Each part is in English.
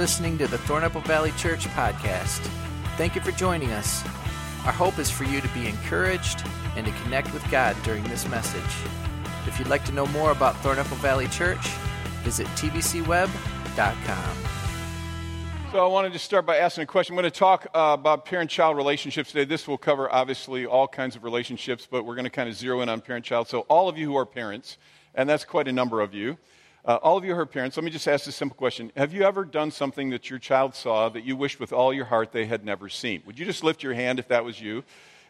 listening to the Thornapple Valley Church podcast. Thank you for joining us. Our hope is for you to be encouraged and to connect with God during this message. If you'd like to know more about Thornapple Valley Church, visit tvcweb.com. So I wanted to start by asking a question. I'm going to talk uh, about parent-child relationships today. This will cover obviously all kinds of relationships, but we're going to kind of zero in on parent-child. So all of you who are parents, and that's quite a number of you, uh, all of you who are parents, let me just ask this simple question. Have you ever done something that your child saw that you wished with all your heart they had never seen? Would you just lift your hand if that was you?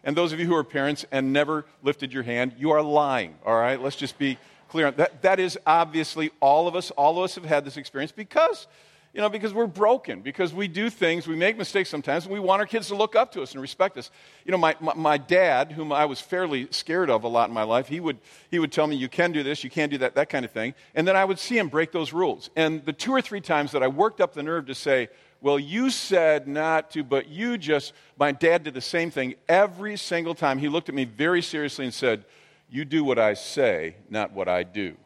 And those of you who are parents and never lifted your hand, you are lying, all right? Let's just be clear that. That is obviously all of us. All of us have had this experience because you know, because we're broken, because we do things, we make mistakes sometimes, and we want our kids to look up to us and respect us. You know, my, my, my, dad, whom I was fairly scared of a lot in my life, he would, he would tell me, you can do this, you can't do that, that kind of thing. And then I would see him break those rules. And the two or three times that I worked up the nerve to say, well, you said not to, but you just, my dad did the same thing every single time. He looked at me very seriously and said, you do what I say, not what I do.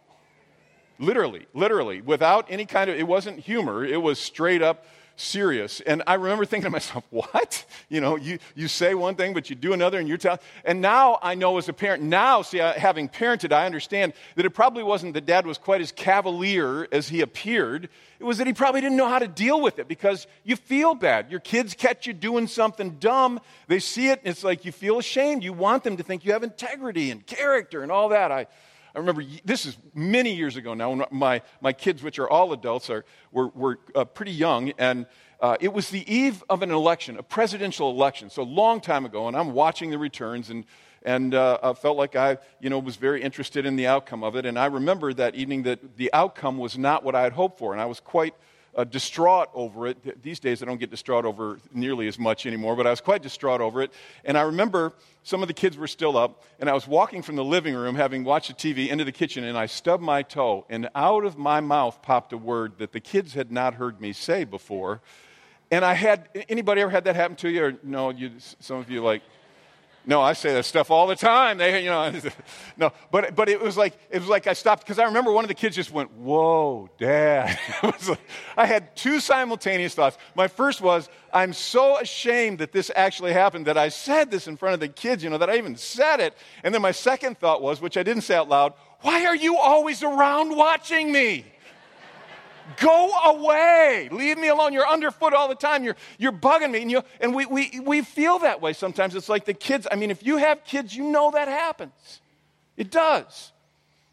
Literally, literally, without any kind of, it wasn't humor, it was straight up serious. And I remember thinking to myself, what? You know, you, you say one thing, but you do another, and you're telling. And now I know as a parent, now, see, having parented, I understand that it probably wasn't that dad was quite as cavalier as he appeared. It was that he probably didn't know how to deal with it because you feel bad. Your kids catch you doing something dumb. They see it, and it's like you feel ashamed. You want them to think you have integrity and character and all that. I, I remember this is many years ago now when my, my kids, which are all adults, are, were, were uh, pretty young. And uh, it was the eve of an election, a presidential election. So a long time ago. And I'm watching the returns and, and uh, I felt like I you know, was very interested in the outcome of it. And I remember that evening that the outcome was not what I had hoped for. And I was quite uh, distraught over it. These days, I don't get distraught over nearly as much anymore, but I was quite distraught over it. And I remember some of the kids were still up, and I was walking from the living room, having watched the TV, into the kitchen, and I stubbed my toe, and out of my mouth popped a word that the kids had not heard me say before. And I had anybody ever had that happen to you? Or no, you, some of you like, no, I say that stuff all the time. They, you know, no, but but it was like it was like I stopped because I remember one of the kids just went, "Whoa, Dad!" like, I had two simultaneous thoughts. My first was, "I'm so ashamed that this actually happened that I said this in front of the kids. You know, that I even said it." And then my second thought was, which I didn't say out loud, "Why are you always around watching me?" Go away. Leave me alone. You're underfoot all the time. You're, you're bugging me. And, you, and we, we, we feel that way sometimes. It's like the kids. I mean, if you have kids, you know that happens. It does.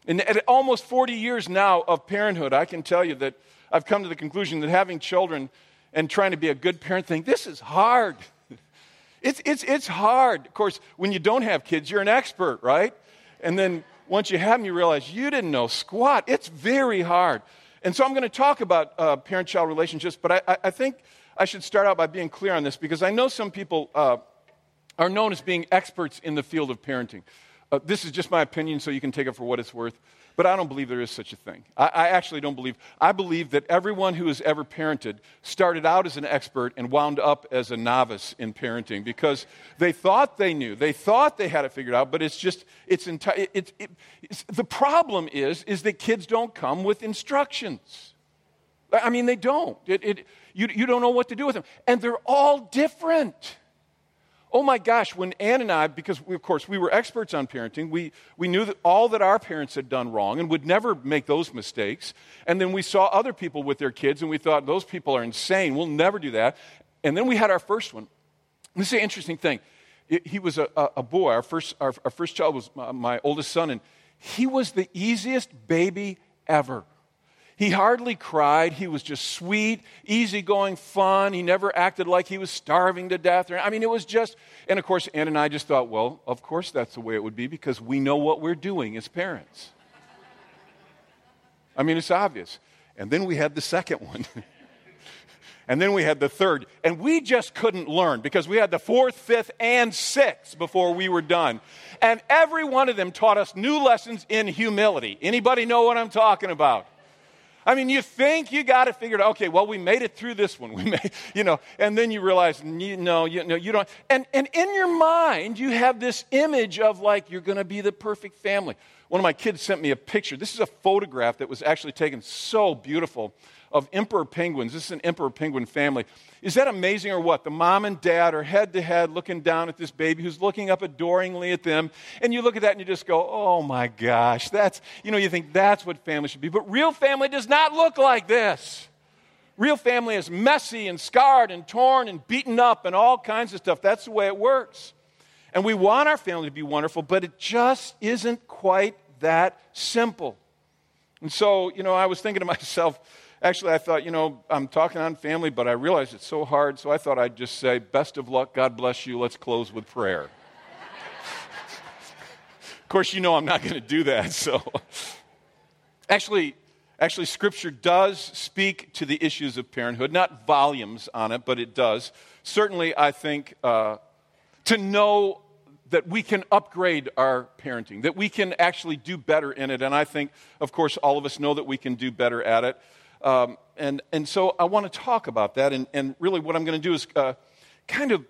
And at almost 40 years now of parenthood, I can tell you that I've come to the conclusion that having children and trying to be a good parent thing, this is hard. It's, it's, it's hard. Of course, when you don't have kids, you're an expert, right? And then once you have them, you realize you didn't know squat. It's very hard. And so I'm going to talk about uh, parent child relationships, but I, I, think I should start out by being clear on this because I know some people uh, are known as being experts in the field of parenting. Uh, this is just my opinion, so you can take it for what it's worth. But I don't believe there is such a thing. I, I, actually don't believe. I believe that everyone who has ever parented started out as an expert and wound up as a novice in parenting because they thought they knew. They thought they had it figured out, but it's just, it's, enti- it, it, the problem is, is that kids don't come with instructions. I mean, they don't. It, you, you don't know what to do with them. And they're all different. Oh my gosh, when Ann and I, because we, of course we were experts on parenting, we, we knew that all that our parents had done wrong and would never make those mistakes. And then we saw other people with their kids and we thought, those people are insane. We'll never do that. And then we had our first one. This is an interesting thing. He was a, a boy. Our first, our, our first child was my, my oldest son, and he was the easiest baby ever. He hardly cried. He was just sweet, easygoing, fun. He never acted like he was starving to death. I mean, it was just, and of course, Ann and I just thought, well, of course that's the way it would be because we know what we're doing as parents. I mean, it's obvious. And then we had the second one. and then we had the third. And we just couldn't learn because we had the fourth, fifth, and sixth before we were done. And every one of them taught us new lessons in humility. Anybody know what I'm talking about? I mean, you think you got it figured out. Okay, well, we made it through this one. We made, you know, and then you realize, no, you, no, you don't. And, and in your mind, you have this image of like you're going to be the perfect family. One of my kids sent me a picture. This is a photograph that was actually taken so beautiful of emperor penguins. This is an emperor penguin family. Is that amazing or what? The mom and dad are head to head looking down at this baby who's looking up adoringly at them. And you look at that and you just go, oh my gosh, that's, you know, you think that's what family should be. But real family does not look like this. Real family is messy and scarred and torn and beaten up and all kinds of stuff. That's the way it works. And we want our family to be wonderful, but it just isn't quite that simple. And so, you know, I was thinking to myself, actually, I thought, you know, I'm talking on family, but I realized it's so hard, so I thought I'd just say, best of luck, God bless you, let's close with prayer. of course, you know I'm not going to do that, so. actually, actually, Scripture does speak to the issues of parenthood, not volumes on it, but it does. Certainly, I think. Uh, to know that we can upgrade our parenting, that we can actually do better in it. And I think, of course, all of us know that we can do better at it. Um, and, and so I want to talk about that. And, and really, what I'm going to do is uh, kind of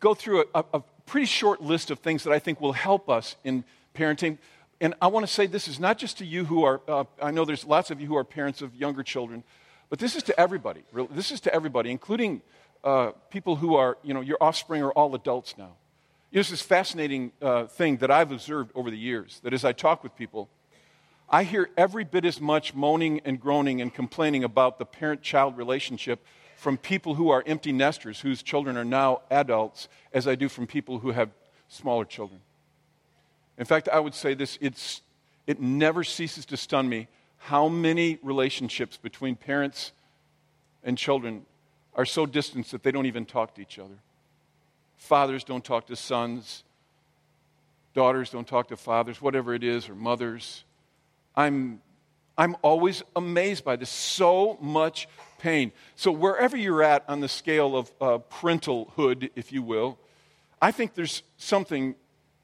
go through a, a, pretty short list of things that I think will help us in parenting. And I want to say this is not just to you who are, uh, I know there's lots of you who are parents of younger children, but this is to everybody. This is to everybody, including uh, people who are, you know, your offspring are all adults now. You know, it's this fascinating uh, thing that I've observed over the years that as I talk with people, I hear every bit as much moaning and groaning and complaining about the parent child relationship from people who are empty nesters whose children are now adults as I do from people who have smaller children. In fact, I would say this it's, it never ceases to stun me how many relationships between parents and children are so distant that they don't even talk to each other. Fathers don't talk to sons, daughters don't talk to fathers, whatever it is, or mothers. I'm, I'm always amazed by this. So much pain. So, wherever you're at on the scale of uh, parentalhood, if you will, I think there's something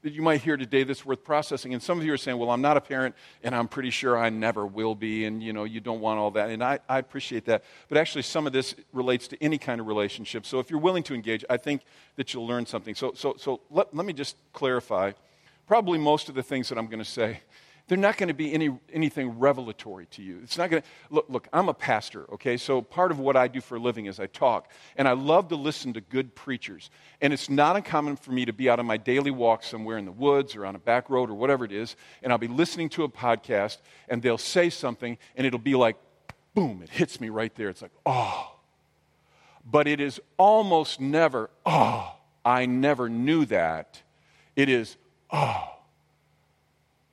that you might hear today that's worth processing. And some of you are saying, well, I'm not a parent and I'm pretty sure I never will be. And, you know, you don't want all that. And I, I appreciate that. But actually, some of this relates to any kind of relationship. So if you're willing to engage, I think that you'll learn something. So, so, so let, let me just clarify. Probably most of the things that I'm going to say they're not going to be any, anything revelatory to you. It's not going to, look, look, I'm a pastor, okay? So part of what I do for a living is I talk. And I love to listen to good preachers. And it's not uncommon for me to be out on my daily walk somewhere in the woods or on a back road or whatever it is. And I'll be listening to a podcast and they'll say something and it'll be like, boom, it hits me right there. It's like, oh. But it is almost never, oh, I never knew that. It is, oh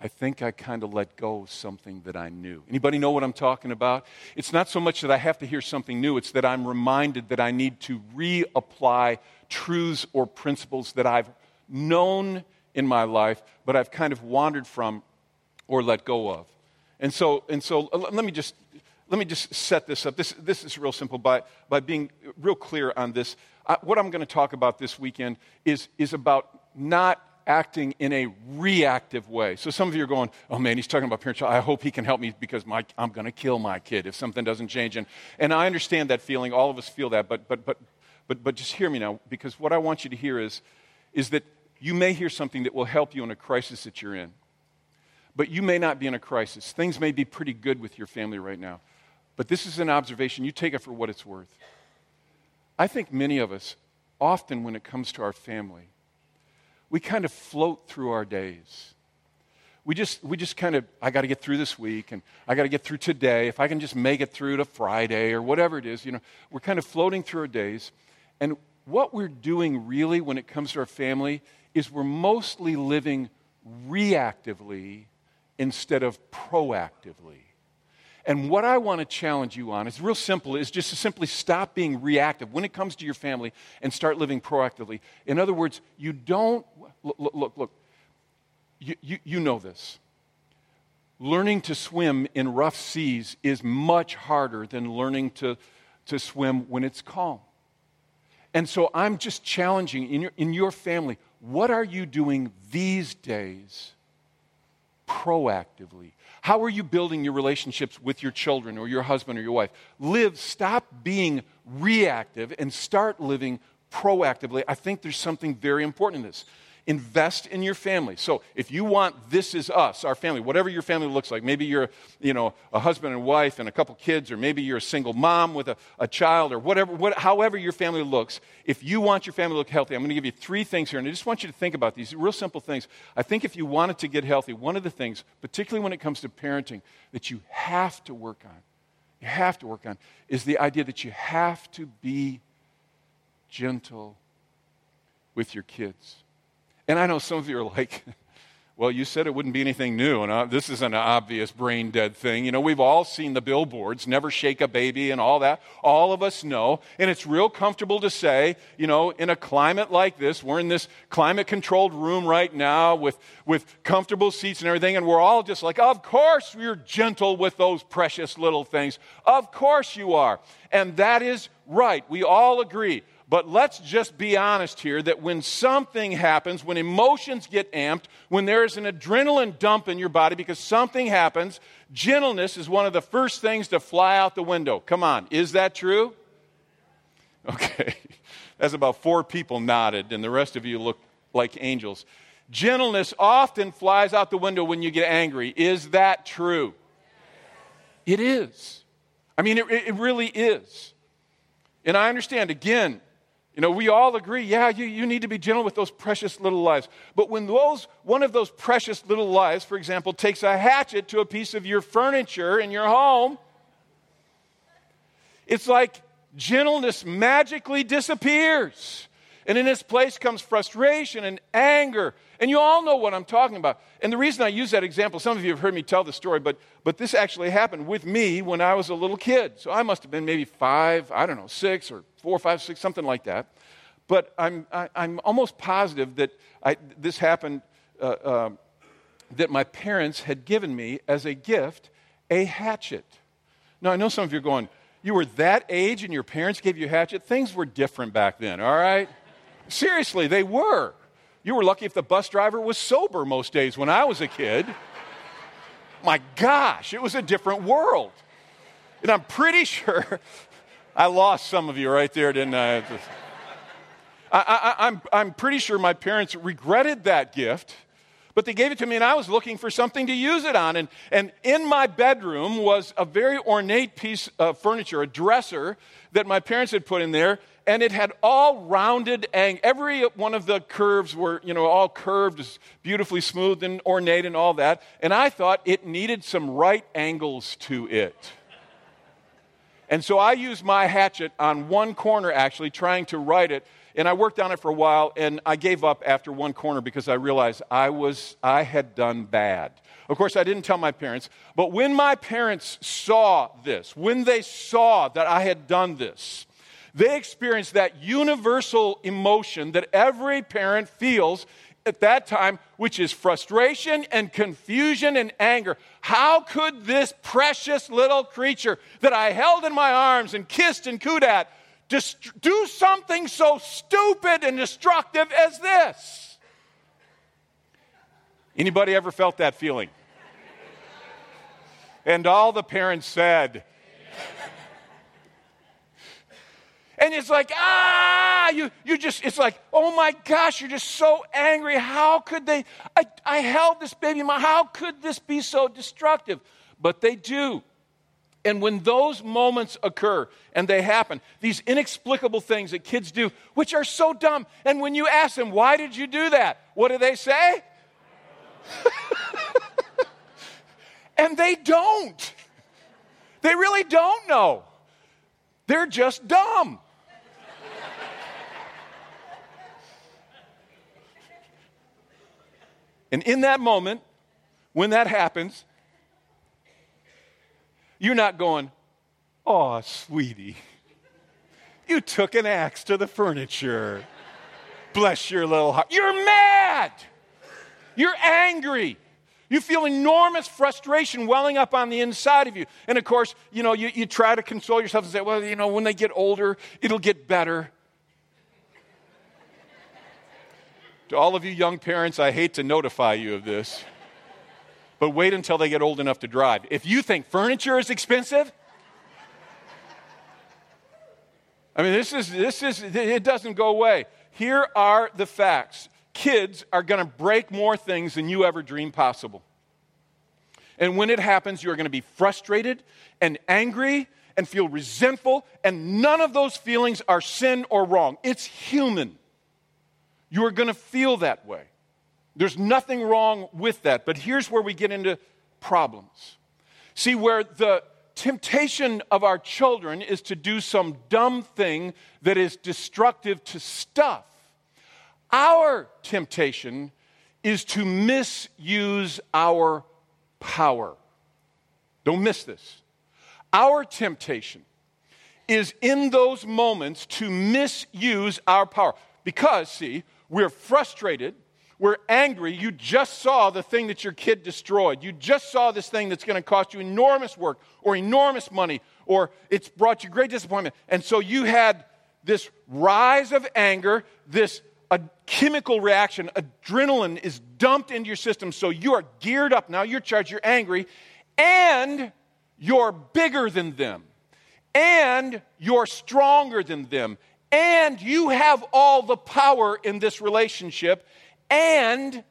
I think I kind of let go of something that I knew. Anybody know what I'm talking about? It's not so much that I have to hear something new, it's that I'm reminded that I need to reapply truths or principles that I've known in my life, but I've kind of wandered from or let go of. And so, and so let me just let me just set this up. This, this is real simple by, by being real clear on this. I, what I'm going to talk about this weekend is, is about not acting in a reactive way. So some of you are going, oh man, he's talking about parent child. I hope he can help me because my, I'm going to kill my kid if something doesn't change. And, and I understand that feeling. All of us feel that. But, but, but, but, but just hear me now because what I want you to hear is, is that you may hear something that will help you in a crisis that you're in. But you may not be in a crisis. Things may be pretty good with your family right now. But this is an observation. You take it for what it's worth. I think many of us, often when it comes to our family, we kind of float through our days. We just, we just kind of, I got to get through this week and I got to get through today. If I can just make it through to Friday or whatever it is, you know, we're kind of floating through our days. And what we're doing really when it comes to our family is we're mostly living reactively instead of proactively. And what I want to challenge you on is real simple is just to simply stop being reactive when it comes to your family and start living proactively. In other words, you don't look, look, look. You, you, you know this. Learning to swim in rough seas is much harder than learning to, to swim when it's calm. And so I'm just challenging in your, in your family what are you doing these days proactively? How are you building your relationships with your children or your husband or your wife? Live, stop being reactive and start living proactively. I think there's something very important in this. Invest in your family. So if you want this is us, our family, whatever your family looks like, maybe you're you know, a husband and wife and a couple kids, or maybe you're a single mom with a, a child, or whatever, what, however your family looks, if you want your family to look healthy, I'm going to give you three things here, and I just want you to think about these real simple things. I think if you want it to get healthy, one of the things, particularly when it comes to parenting, that you have to work on, you have to work on, is the idea that you have to be gentle with your kids. And I know some of you are like, well, you said it wouldn't be anything new, and uh, this is an obvious brain dead thing. You know, we've all seen the billboards, never shake a baby and all that. All of us know. And it's real comfortable to say, you know, in a climate like this, we're in this climate controlled room right now with, with comfortable seats and everything, and we're all just like, of course you're gentle with those precious little things. Of course you are. And that is right. We all agree. But let's just be honest here that when something happens, when emotions get amped, when there's an adrenaline dump in your body because something happens, gentleness is one of the first things to fly out the window. Come on, is that true? Okay, that's about four people nodded, and the rest of you look like angels. Gentleness often flies out the window when you get angry. Is that true? It is. I mean, it, it really is. And I understand, again, you know, we all agree, yeah, you, you need to be gentle with those precious little lives. But when those, one of those precious little lives, for example, takes a hatchet to a piece of your furniture in your home, it's like gentleness magically disappears. And in its place comes frustration and anger. And you all know what I'm talking about. And the reason I use that example, some of you have heard me tell the story, but, but this actually happened with me when I was a little kid. So I must have been maybe five, I don't know, six or four, five, six, something like that. But I'm, I, am i am almost positive that I, this happened, uh, uh, that my parents had given me as a gift a hatchet. Now, I know some of you are going, you were that age and your parents gave you a hatchet? Things were different back then, all right? Seriously, they were. You were lucky if the bus driver was sober most days when I was a kid. My gosh, it was a different world. And I'm pretty sure I lost some of you right there, didn't I? I, I, I'm, I'm pretty sure my parents regretted that gift, but they gave it to me and I was looking for something to use it on. And, and in my bedroom was a very ornate piece of furniture, a dresser that my parents had put in there and it had all rounded and every one of the curves were you know all curved beautifully smooth and ornate and all that and i thought it needed some right angles to it. And so i used my hatchet on one corner actually trying to write it and i worked on it for a while and i gave up after one corner because i realized i was i had done bad. Of course i didn't tell my parents but when my parents saw this when they saw that i had done this they experienced that universal emotion that every parent feels at that time, which is frustration and confusion and anger. How could this precious little creature that I held in my arms and kissed and cooed at dist- do something so stupid and destructive as this? Anybody ever felt that feeling? And all the parents said, And it's like, ah, you, you just, it's like, oh my gosh, you're just so angry. How could they? I, I held this baby, how could this be so destructive? But they do. And when those moments occur, and they happen, these inexplicable things that kids do, which are so dumb, and when you ask them, why did you do that? What do they say? and they don't. They really don't know. They're just dumb. And in that moment, when that happens, you're not going, Oh, sweetie, you took an axe to the furniture. Bless your little heart. You're mad. You're angry. You feel enormous frustration welling up on the inside of you. And of course, you know, you, you try to console yourself and say, well, you know, when they get older, it'll get better. To all of you young parents, I hate to notify you of this, but wait until they get old enough to drive. If you think furniture is expensive, I mean, this is, this is, it doesn't go away. Here are the facts. kids are going to break more things than you ever dreamed possible. And when it happens, you're going to be frustrated and angry and feel resentful, and none of those feelings are sin or wrong. It's human. You are going to feel that way. There's nothing wrong with that. But here's where we get into problems. See, where the temptation of our children is to do some dumb thing that is destructive to stuff. Our temptation is to misuse our power. Don't miss this. Our temptation is in those moments to misuse our power. Because, see, we're frustrated, we're angry. You just saw the thing that your kid destroyed. You just saw this thing that's going to cost you enormous work or enormous money or it's brought you great disappointment. And so you had this rise of anger, this a chemical reaction, adrenaline is dumped into your system. So you are geared up. Now you're charged, you're angry, and you're bigger than them, and you're stronger than them, and you have all the power in this relationship, and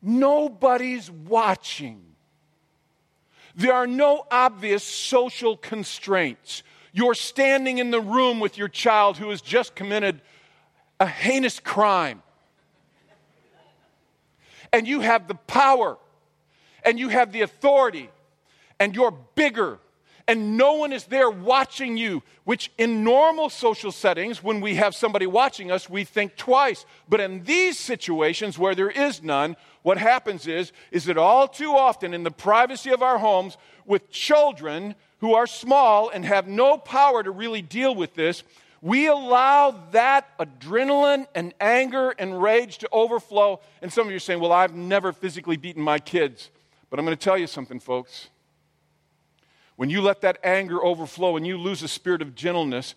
nobody's watching. There are no obvious social constraints. You're standing in the room with your child who has just committed a heinous crime. And you have the power, and you have the authority, and you're bigger, and no one is there watching you, which in normal social settings, when we have somebody watching us, we think twice. But in these situations where there is none, what happens is, is that all too often in the privacy of our homes, with children who are small and have no power to really deal with this, we allow that adrenaline and anger and rage to overflow. And some of you are saying, Well, I've never physically beaten my kids. But I'm going to tell you something, folks. When you let that anger overflow and you lose a spirit of gentleness,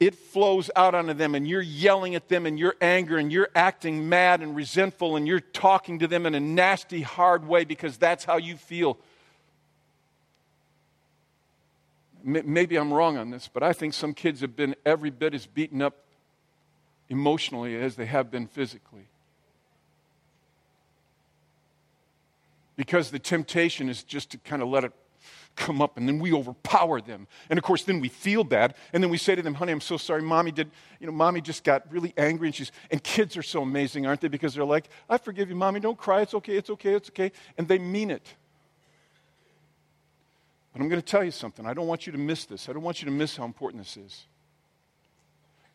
it flows out onto them, and you're yelling at them, and you're angry, and you're acting mad and resentful, and you're talking to them in a nasty, hard way because that's how you feel. maybe I'm wrong on this, but I think some kids have been every bit as beaten up emotionally as they have been physically. Because the temptation is just to kind of let it come up and then we overpower them. And of course, then we feel bad. And then we say to them, honey, I'm so sorry. Mommy did, you know, mommy just got really angry. And she's, and kids are so amazing, aren't they? Because they're like, I forgive you, mommy. Don't cry. It's okay. It's okay. It's okay. And they mean it. But I'm going to tell you something. I don't want you to miss this. I don't want you to miss how important this is.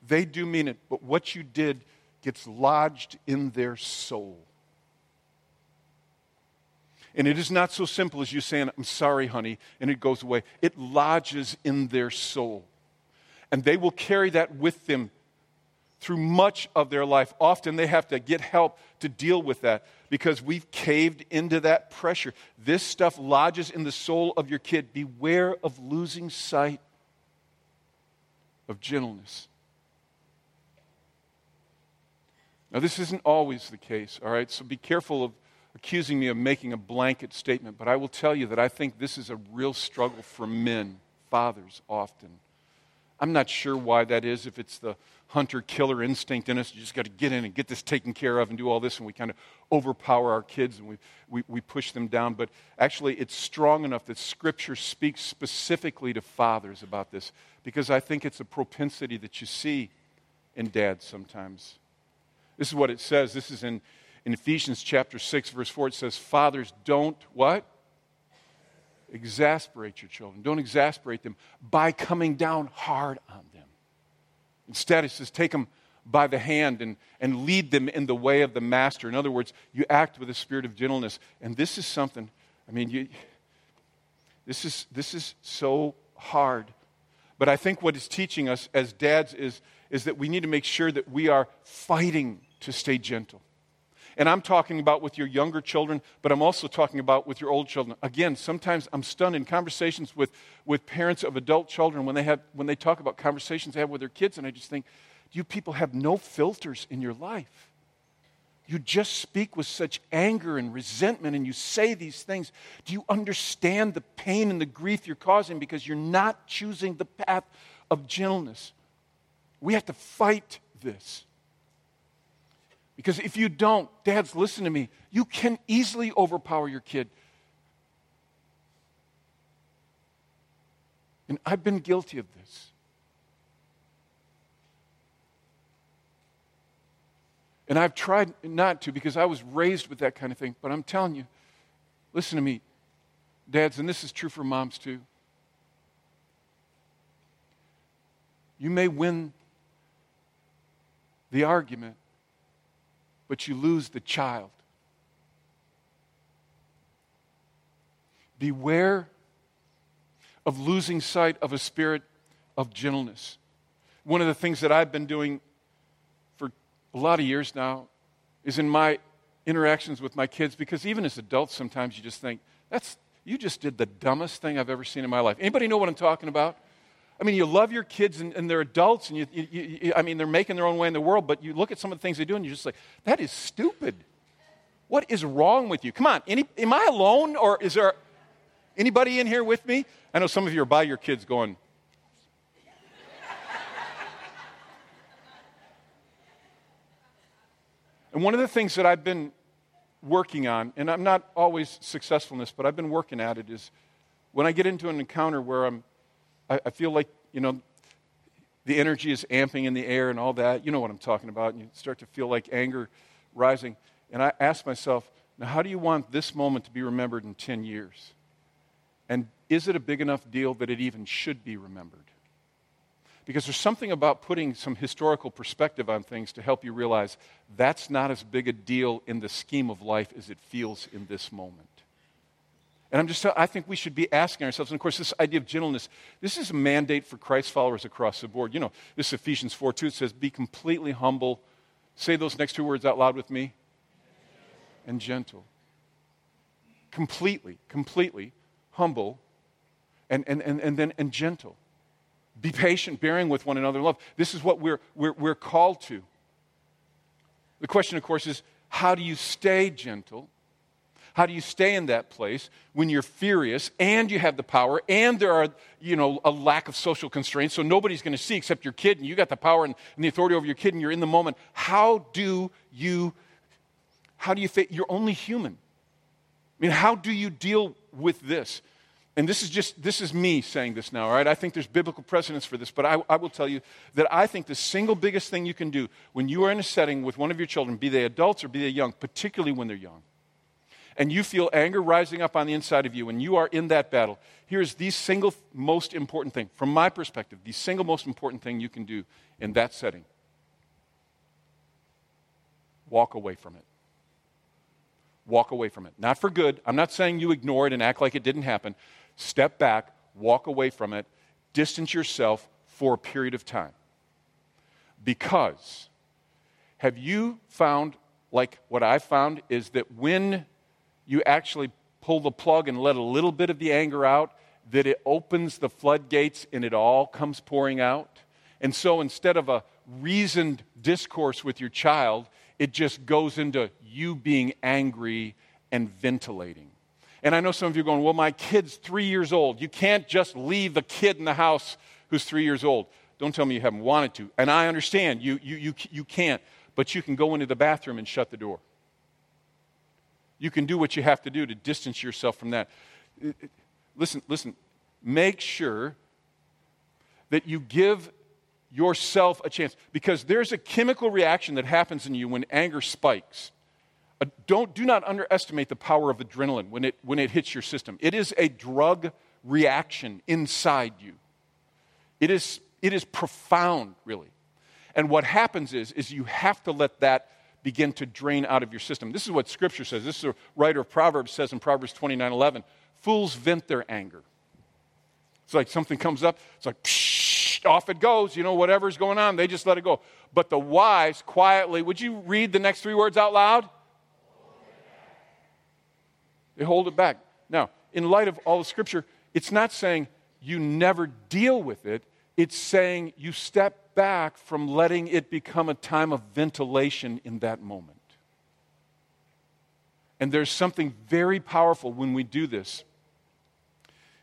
They do mean it, but what you did gets lodged in their soul. And it is not so simple as you saying, I'm sorry, honey, and it goes away. It lodges in their soul. And they will carry that with them through much of their life. Often they have to get help to deal with that because we've caved into that pressure. This stuff lodges in the soul of your kid. Beware of losing sight of gentleness. Now, this isn't always the case, all right? So be careful of accusing me of making a blanket statement, but I will tell you that I think this is a real struggle for men, fathers, often. I'm not sure why that is, if it's the hunter killer instinct in us. You just got to get in and get this taken care of and do all this, and we kind of overpower our kids and we, we, we push them down. But actually, it's strong enough that Scripture speaks specifically to fathers about this because I think it's a propensity that you see in dads sometimes. This is what it says. This is in, in Ephesians chapter 6, verse 4. It says, Fathers, don't what? Exasperate your children. Don't exasperate them by coming down hard on them. Instead, it says, take them by the hand and, and lead them in the way of the master. In other words, you act with a spirit of gentleness. And this is something, I mean, you, this, is, this is so hard. But I think what it's teaching us as dads is, is that we need to make sure that we are fighting to stay gentle. And I'm talking about with your younger children, but I'm also talking about with your old children. Again, sometimes I'm stunned in conversations with, with parents of adult children when they, have, when they talk about conversations they have with their kids, and I just think, you people have no filters in your life. You just speak with such anger and resentment, and you say these things. Do you understand the pain and the grief you're causing because you're not choosing the path of gentleness? We have to fight this. Because if you don't, dads, listen to me, you can easily overpower your kid. And I've been guilty of this. And I've tried not to because I was raised with that kind of thing. But I'm telling you, listen to me, dads, and this is true for moms too. You may win the argument, but you lose the child. Beware of losing sight of a spirit of gentleness. One of the things that I've been doing for a lot of years now is in my interactions with my kids, because even as adults, sometimes you just think, that's, you just did the dumbest thing I've ever seen in my life. Anybody know what I'm talking about? I mean, you love your kids and, and they're adults, and you, you, you, I mean, they're making their own way in the world, but you look at some of the things they do and you're just like, that is stupid. What is wrong with you? Come on, any, am I alone or is there anybody in here with me? I know some of you are by your kids going, and one of the things that I've been working on, and I'm not always successful in this, but I've been working at it, is when I get into an encounter where I'm I, feel like, you know, the energy is amping in the air and all that. You know what I'm talking about. And you start to feel like anger rising. And I ask myself, now, how do you want this moment to be remembered in 10 years? And is it a big enough deal that it even should be remembered? Because there's something about putting some historical perspective on things to help you realize that's not as big a deal in the scheme of life as it feels in this moment. And I'm just, I think we should be asking ourselves, and of course, this idea of gentleness, this is a mandate for Christ followers across the board. You know, this is Ephesians 4 2. It says, Be completely humble. Say those next two words out loud with me. And gentle. Completely, completely humble and, and, and, and then and gentle. Be patient, bearing with one another in love. This is what we're, we're, we're called to. The question, of course, is how do you stay gentle? How do you stay in that place when you're furious and you have the power and there are, you know, a lack of social constraints so nobody's going to see except your kid and you got the power and, and, the authority over your kid and you're in the moment. How do you, how do you, fit? you're only human. I mean, how do you deal with this? And this is just, this is me saying this now, all right? I think there's biblical precedence for this, but I, I, will tell you that I think the single biggest thing you can do when you are in a setting with one of your children, be they adults or be they young, particularly when they're young, and you feel anger rising up on the inside of you and you are in that battle, here's the single most important thing, from my perspective, the single most important thing you can do in that setting walk away from it. Walk away from it. Not for good. I'm not saying you ignore it and act like it didn't happen. Step back, walk away from it, distance yourself for a period of time. Because have you found, like what I found, is that when you actually pull the plug and let a little bit of the anger out, that it opens the floodgates and it all comes pouring out. And so instead of a reasoned discourse with your child, it just goes into you being angry and ventilating. And I know some of you are going, well, my kid's three years old. You can't just leave the kid in the house who's three years old. Don't tell me you haven't wanted to. And I understand you, you, you, you can't, but you can go into the bathroom and shut the door. You can do what you have to do to distance yourself from that. Listen, listen, make sure that you give yourself a chance because there's a chemical reaction that happens in you when anger spikes. Uh, don't, do not underestimate the power of adrenaline when it, when it hits your system. It is a drug reaction inside you. It is, it is profound, really. And what happens is, is you have to let that begin to drain out of your system. This is what Scripture says. This is a writer of Proverbs says in Proverbs 29 11. Fools vent their anger. It's like something comes up, it's like, psh, off it goes. You know, whatever's going on, they just let it go. But the wise quietly, would you read the next three words out loud? They hold it back. Now, in light of all the Scripture, it's not saying you never deal with it, it's saying you step back from letting it become a time of ventilation in that moment. And there's something very powerful when we do this.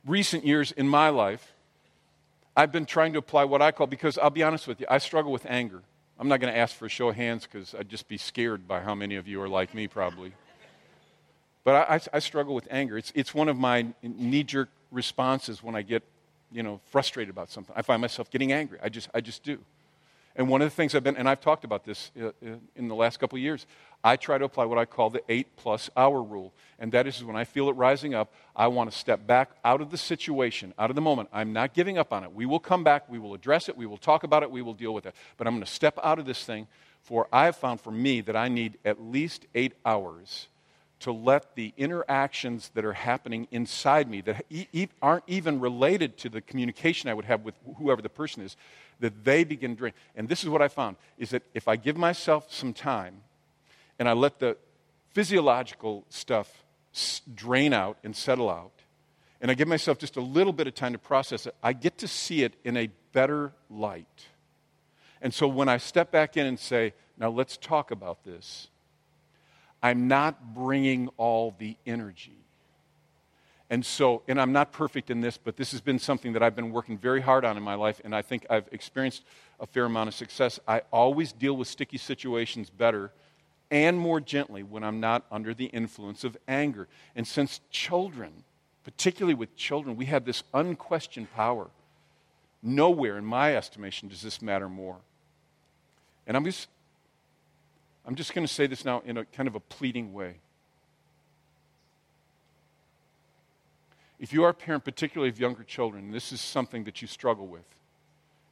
Recent years in my life, I've been trying to apply what I call, because I'll be honest with you, I struggle with anger. I'm not going to ask for a show of hands because I'd just be scared by how many of you are like me, probably. But I, I struggle with anger. It's, it's one of my knee jerk responses when I get you know, frustrated about something. I find myself getting angry. I just, I just do. And one of the things I've been, and I've talked about this uh, uh, in the last couple of years, I try to apply what I call the eight plus hour rule. And that is when I feel it rising up, I want to step back out of the situation, out of the moment. I'm not giving up on it. We will come back, we will address it, we will talk about it, we will deal with it. But I'm going to step out of this thing, for I have found for me that I need at least eight hours to let the interactions that are happening inside me that e- aren't even related to the communication I would have with whoever the person is, that they begin to drain. And this is what I found is that if I give myself some time and I let the physiological stuff drain out and settle out, and I give myself just a little bit of time to process it, I get to see it in a better light. And so when I step back in and say, now let's talk about this, I'm not bringing all the energy. And so, and I'm not perfect in this, but this has been something that I've been working very hard on in my life, and I think I've experienced a fair amount of success. I always deal with sticky situations better and more gently when I'm not under the influence of anger. And since children, particularly with children, we have this unquestioned power. Nowhere, in my estimation, does this matter more. And I'm just, I'm just going to say this now in a kind of a pleading way. If you are a parent, particularly of younger children, this is something that you struggle with.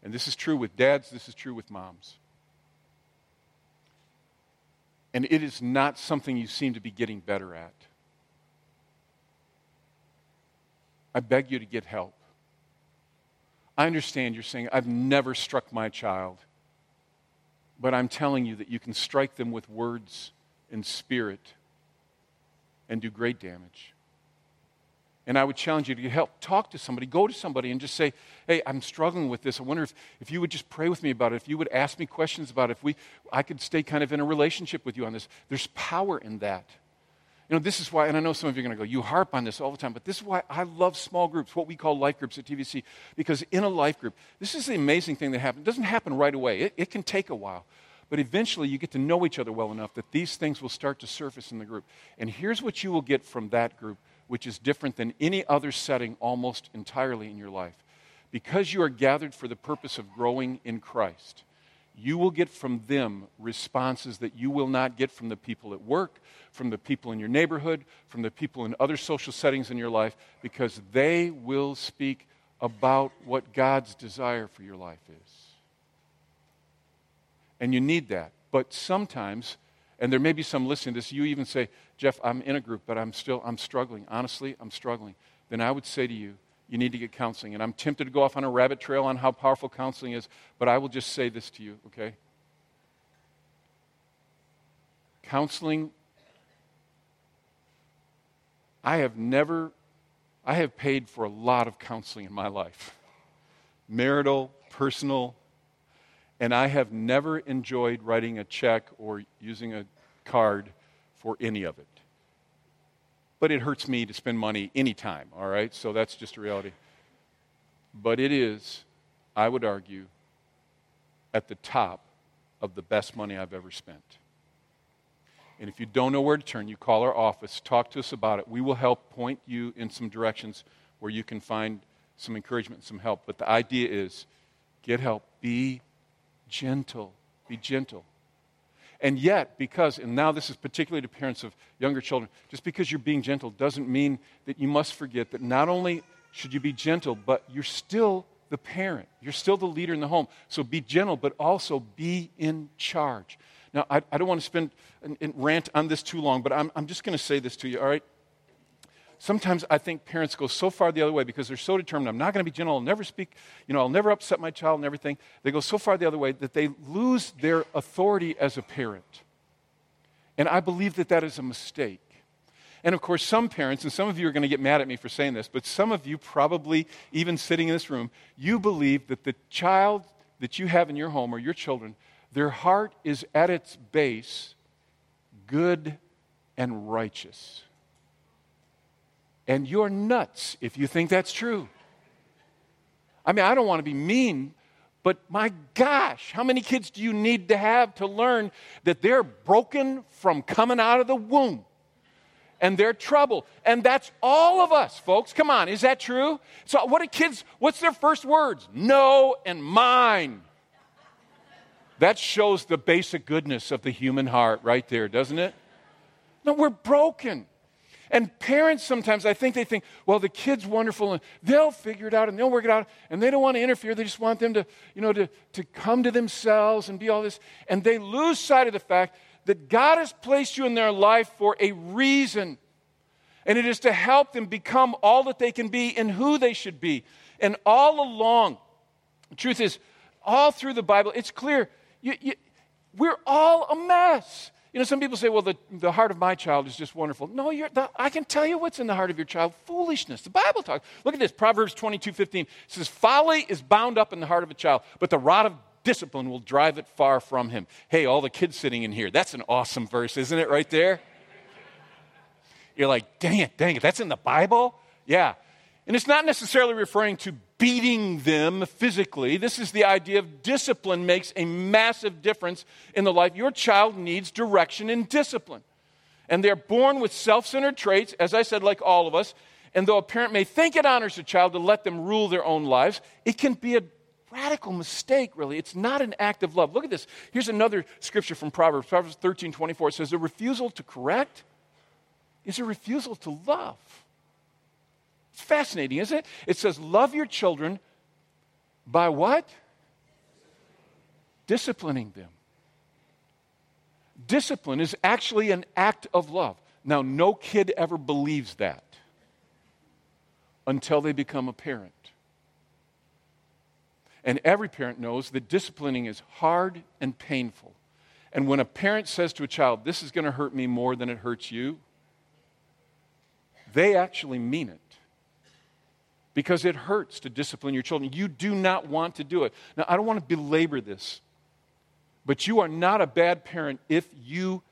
And this is true with dads, this is true with moms. And it is not something you seem to be getting better at. I beg you to get help. I understand you're saying, I've never struck my child. But I'm telling you that you can strike them with words and spirit and do great damage. And I would challenge you to help. Talk to somebody. Go to somebody and just say, hey, I'm struggling with this. I wonder if, if you would just pray with me about it. If you would ask me questions about it. If we, I could stay kind of in a relationship with you on this. There's power in that. You know, this is why, and I know some of you are going to go, you harp on this all the time, but this is why I love small groups, what we call life groups at TVC, because in a life group, this is the amazing thing that happens. It doesn't happen right away, it, it can take a while. But eventually, you get to know each other well enough that these things will start to surface in the group. And here's what you will get from that group which is different than any other setting almost entirely in your life. Because you are gathered for the purpose of growing in Christ, you will get from them responses that you will not get from the people at work, from the people in your neighborhood, from the people in other social settings in your life, because they will speak about what God's desire for your life is. And you need that. But sometimes and there may be some listening to this, you even say, Jeff, I'm in a group, but I'm still, I'm struggling. Honestly, I'm struggling. Then I would say to you, you need to get counseling. And I'm tempted to go off on a rabbit trail on how powerful counseling is, but I will just say this to you, okay? Counseling, I have never, I have paid for a lot of counseling in my life marital, personal, and I have never enjoyed writing a check or using a card for any of it. But it hurts me to spend money anytime, all right? So that's just a reality. But it is, I would argue, at the top of the best money I've ever spent. And if you don't know where to turn, you call our office, talk to us about it. We will help point you in some directions where you can find some encouragement and some help. But the idea is get help, be gentle. Be gentle. And yet, because, and now this is particularly to parents of younger children, just because you're being gentle doesn't mean that you must forget that not only should you be gentle, but you're still the parent. You're still the leader in the home. So be gentle, but also be in charge. Now, I, I don't want to spend and, rant on this too long, but I'm, I'm just going to say this to you, all right? Sometimes I think parents go so far the other way because they're so determined, I'm not going to be gentle, I'll never speak, you know, I'll never upset my child and everything. They go so far the other way that they lose their authority as a parent. And I believe that that is a mistake. And of course, some parents, and some of you are going to get mad at me for saying this, but some of you, probably even sitting in this room, you believe that the child that you have in your home or your children, their heart is at its base good and righteous. And you're nuts if you think that's true. I mean, I don't want to be mean, But my gosh, how many kids do you need to have to learn that they're broken from coming out of the womb? and they're trouble. And that's all of us, folks. Come on, is that true? So, what do kids, what's their first words? No and mine. That shows the basic goodness of the human heart right there, doesn't it? No, we're broken. And parents sometimes, I think they think, well, the kid's wonderful and they'll figure it out and they'll work it out. And they don't want to interfere. They just want them to, you know, to, to come to themselves and be all this. And they lose sight of the fact that God has placed you in their life for a reason. And it is to help them become all that they can be and who they should be. And all along, the truth is, all through the Bible, it's clear you, you, we're all a mess. You know, some people say, well, the, the heart of my child is just wonderful. No, the, I can tell you what's in the heart of your child foolishness. The Bible talks. Look at this Proverbs 22 15 says, Folly is bound up in the heart of a child, but the rod of discipline will drive it far from him. Hey, all the kids sitting in here, that's an awesome verse, isn't it, right there? You're like, dang it, dang it, that's in the Bible? Yeah. And it's not necessarily referring to beating them physically. This is the idea of discipline makes a massive difference in the life. Your child needs direction and discipline. And they're born with self centered traits, as I said, like all of us. And though a parent may think it honors a child to let them rule their own lives, it can be a radical mistake, really. It's not an act of love. Look at this. Here's another scripture from Proverbs, Proverbs 13 24. It says, A refusal to correct is a refusal to love. Fascinating, isn't it? It says, Love your children by what? Disciplining them. Discipline is actually an act of love. Now, no kid ever believes that until they become a parent. And every parent knows that disciplining is hard and painful. And when a parent says to a child, This is going to hurt me more than it hurts you, they actually mean it because it hurts to discipline your children. You do not want to do it. Now, I don't want to belabor this, but you are not a bad parent if you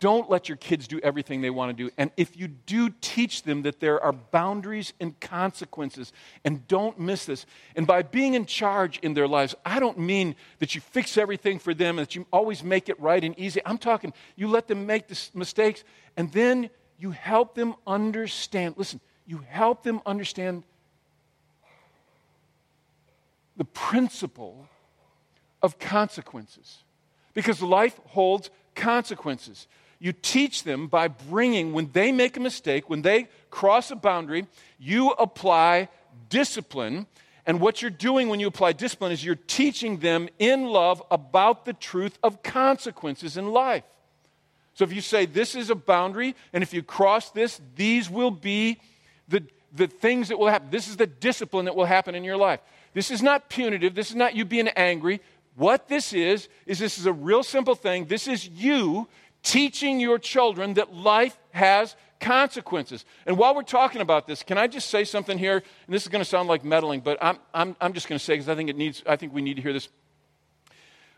don't let your kids do everything they want to do. And if you do teach them that there are boundaries and consequences, and don't miss this. And by being in charge in their lives, I don't mean that you fix everything for them and that you always make it right and easy. I'm talking you let them make the mistakes, and then you help them understand. Listen, you help them understand the principle of consequences. Because life holds consequences. You teach them by bringing, when they make a mistake, when they cross a boundary, you apply discipline. And what you're doing when you apply discipline is you're teaching them in love about the truth of consequences in life. So if you say this is a boundary, and if you cross this, these will be the, the things that will happen. This is the discipline that will happen in your life. This is not punitive. This is not you being angry. What this is, is this is a real simple thing. This is you teaching your children that life has consequences. And while we're talking about this, can I just say something here? And this is going to sound like meddling, but I'm, I'm, I'm just going to say because I think it needs, I think we need to hear this.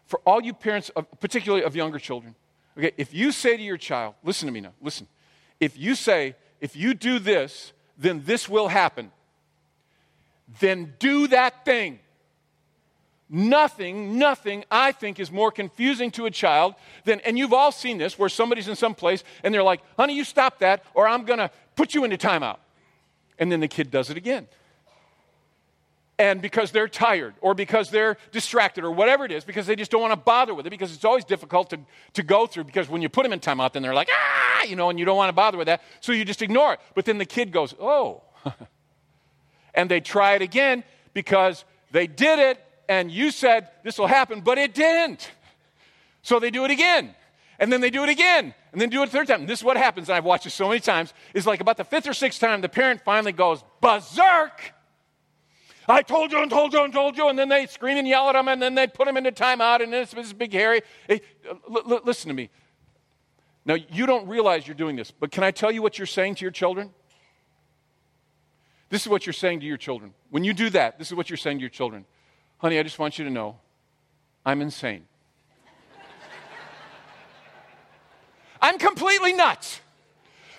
For all you parents, of, particularly of younger children, okay, if you say to your child, listen to me now, listen. If you say, if you do this, then this will happen. Then do that thing. Nothing, nothing, I think, is more confusing to a child than, and you've all seen this, where somebody's in some place and they're like, honey, you stop that, or I'm going to put you into timeout. And then the kid does it again. And because they're tired, or because they're distracted, or whatever it is, because they just don't want to bother with it, because it's always difficult to, to go through, because when you put them in timeout, then they're like, ah, you know, and you don't want to bother with that, so you just ignore it. But then the kid goes, oh. and they try it again because they did it and you said this will happen, but it didn't. So they do it again. And then they do it again. And then do it a third time. And this is what happens, and I've watched this so many times, is like about the fifth or sixth time, the parent finally goes, berserk. I told you and told you and told you. And then they scream and yell at them, and then they put them into timeout, and this big hairy. Hey, l- l- listen to me. Now, you don't realize you're doing this, but can I tell you what you're saying to your children? This is what you're saying to your children. When you do that, this is what you're saying to your children. Honey, I just want you to know I'm insane. I'm completely nuts.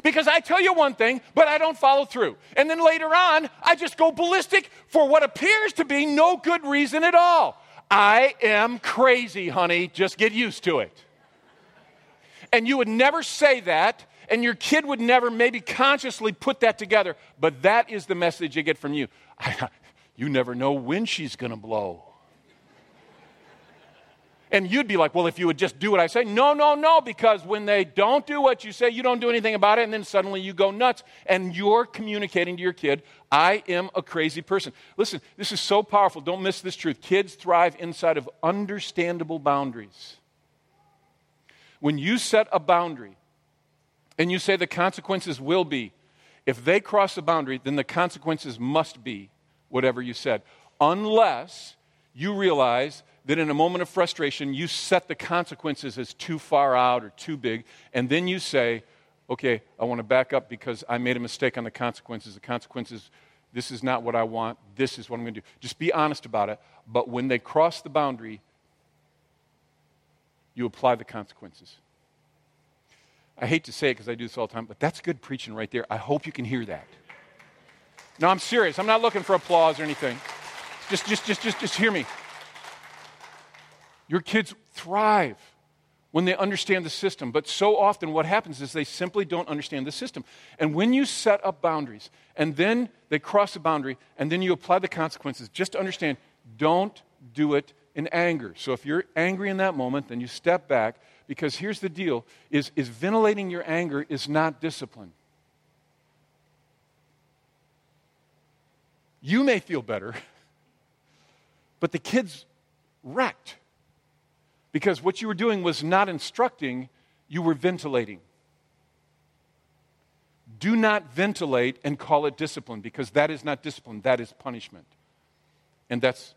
Because I tell you one thing, but I don't follow through. And then later on, I just go ballistic for what appears to be no good reason at all. I am crazy, honey. Just get used to it. And you would never say that, and your kid would never maybe consciously put that together, but that is the message you get from you. you never know when she's going to blow. And you'd be like, well, if you would just do what I say. No, no, no, because when they don't do what you say, you don't do anything about it, and then suddenly you go nuts, and you're communicating to your kid, I am a crazy person. Listen, this is so powerful. Don't miss this truth. Kids thrive inside of understandable boundaries. When you set a boundary and you say the consequences will be, if they cross the boundary, then the consequences must be whatever you said, unless you realize that in a moment of frustration, you set the consequences as too far out or too big, and then you say, okay, I want to back up because I made a mistake on the consequences. The consequences, this is not what I want. This is what I'm going to do. Just be honest about it. But when they cross the boundary, you apply the consequences. I hate to say it because I do this all the time, but that's good preaching right there. I hope you can hear that. No, I'm serious. I'm not looking for applause or anything. Just, just, just, just, just hear me. Your kids thrive when they understand the system. But so often, what happens is they simply don't understand the system. And when you set up boundaries and then they cross the boundary and then you apply the consequences, just understand don't do it in anger. So if you're angry in that moment, then you step back because here's the deal is, is ventilating your anger is not discipline. You may feel better, but the kid's wrecked. Because what you were doing was not instructing, you were ventilating. Do not ventilate and call it discipline because that is not discipline, that is punishment. And that's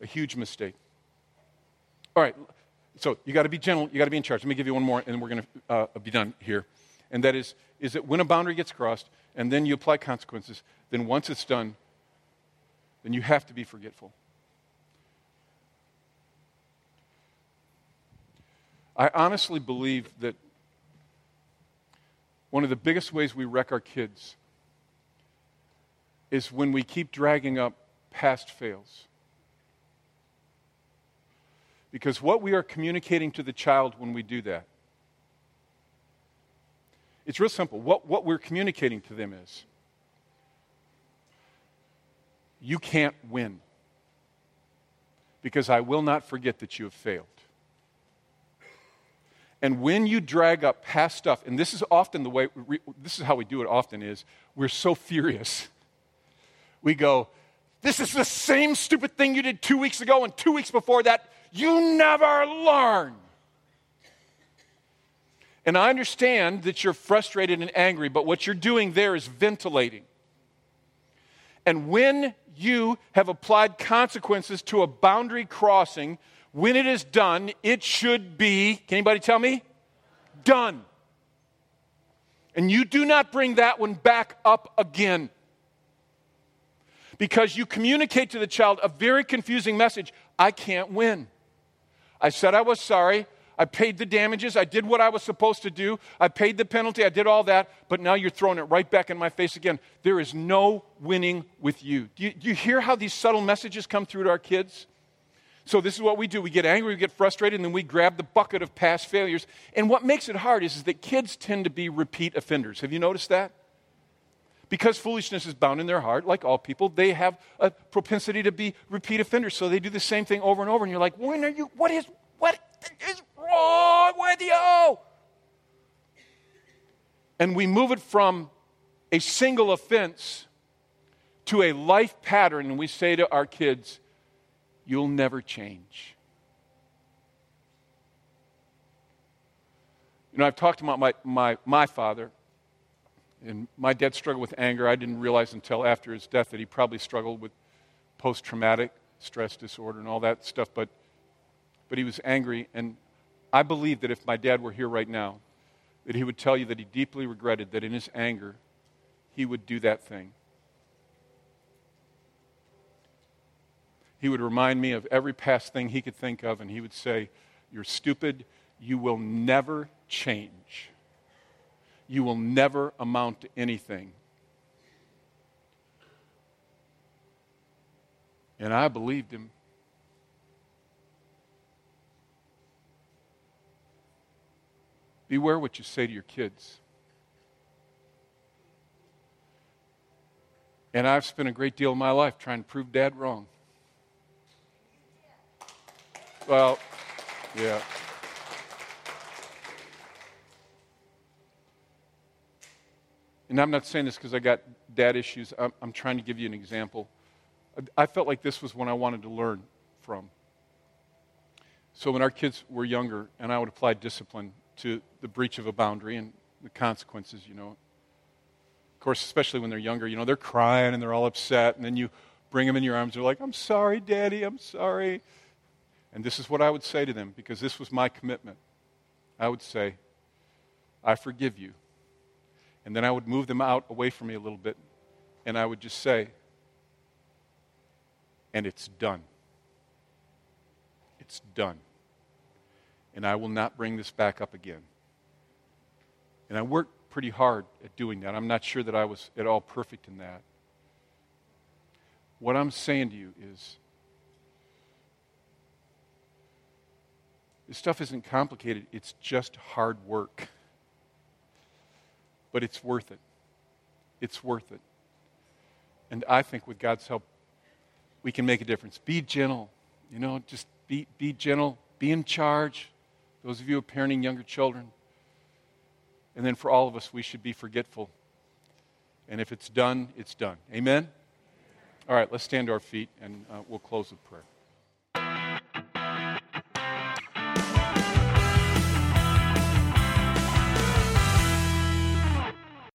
a huge mistake. All right, so you got to be gentle, you got to be in charge. Let me give you one more, and we're going to uh, be done here. And that is, is that when a boundary gets crossed and then you apply consequences, then once it's done, then you have to be forgetful. I honestly believe that one of the biggest ways we wreck our kids is when we keep dragging up past fails. Because what we are communicating to the child when we do that, it's real simple. What, what we're communicating to them is you can't win because I will not forget that you have failed. And when you drag up past stuff, and this is often the way, this is how we do it often is, we're so furious. We go, this is the same stupid thing you did two weeks ago and two weeks before that. You never learn. And I understand that you're frustrated and angry, but what you're doing there is ventilating. And when you have applied consequences to a boundary crossing, when it is done, it should be, can anybody tell me? Done. And you do not bring that one back up again. Because you communicate to the child a very confusing message I can't win. I said I was sorry. I paid the damages. I did what I was supposed to do. I paid the penalty. I did all that. But now you're throwing it right back in my face again. There is no winning with you. Do you, do you hear how these subtle messages come through to our kids? So, this is what we do. We get angry, we get frustrated, and then we grab the bucket of past failures. And what makes it hard is, is that kids tend to be repeat offenders. Have you noticed that? Because foolishness is bound in their heart, like all people, they have a propensity to be repeat offenders. So they do the same thing over and over, and you're like, when are you, what is, what is wrong with you? And we move it from a single offense to a life pattern, and we say to our kids, You'll never change. You know, I've talked about my, my, my father, and my dad struggled with anger. I didn't realize until after his death that he probably struggled with post traumatic stress disorder and all that stuff, but, but he was angry. And I believe that if my dad were here right now, that he would tell you that he deeply regretted that in his anger, he would do that thing. He would remind me of every past thing he could think of, and he would say, You're stupid. You will never change. you will never amount to anything. And I believed him. Beware what you say to your kids. And I've spent a great deal of my life trying to prove dad wrong. Well, yeah. And I'm not saying this because I got dad issues. I'm, I'm, trying to give you an example. I felt like this was one I wanted to learn from. So when our kids were younger, and I would apply discipline to the breach of a boundary and the consequences, you know. Of course, especially when they're younger, you know, they're crying and they're all upset, and then you bring them in your arms. They're like, I'm sorry, Daddy, I'm sorry. And this is what I would say to them because this was my commitment. I would say, I forgive you. And then I would move them out away from me a little bit, and I would just say, and it's done. It's done. And I will not bring this back up again. And I worked pretty hard at doing that. I'm not sure that I was at all perfect in that. What I'm saying to you is this stuff isn't complicated, it's just hard work but it's worth it. It's worth it. And I think with God's help, we can make a difference. Be gentle. You know, just be, be gentle. Be in charge. Those of you who are parenting younger children. And then for all of us, we should be forgetful. And if it's done, it's done. Amen? All right, let's stand to our feet and uh, we'll close with prayer.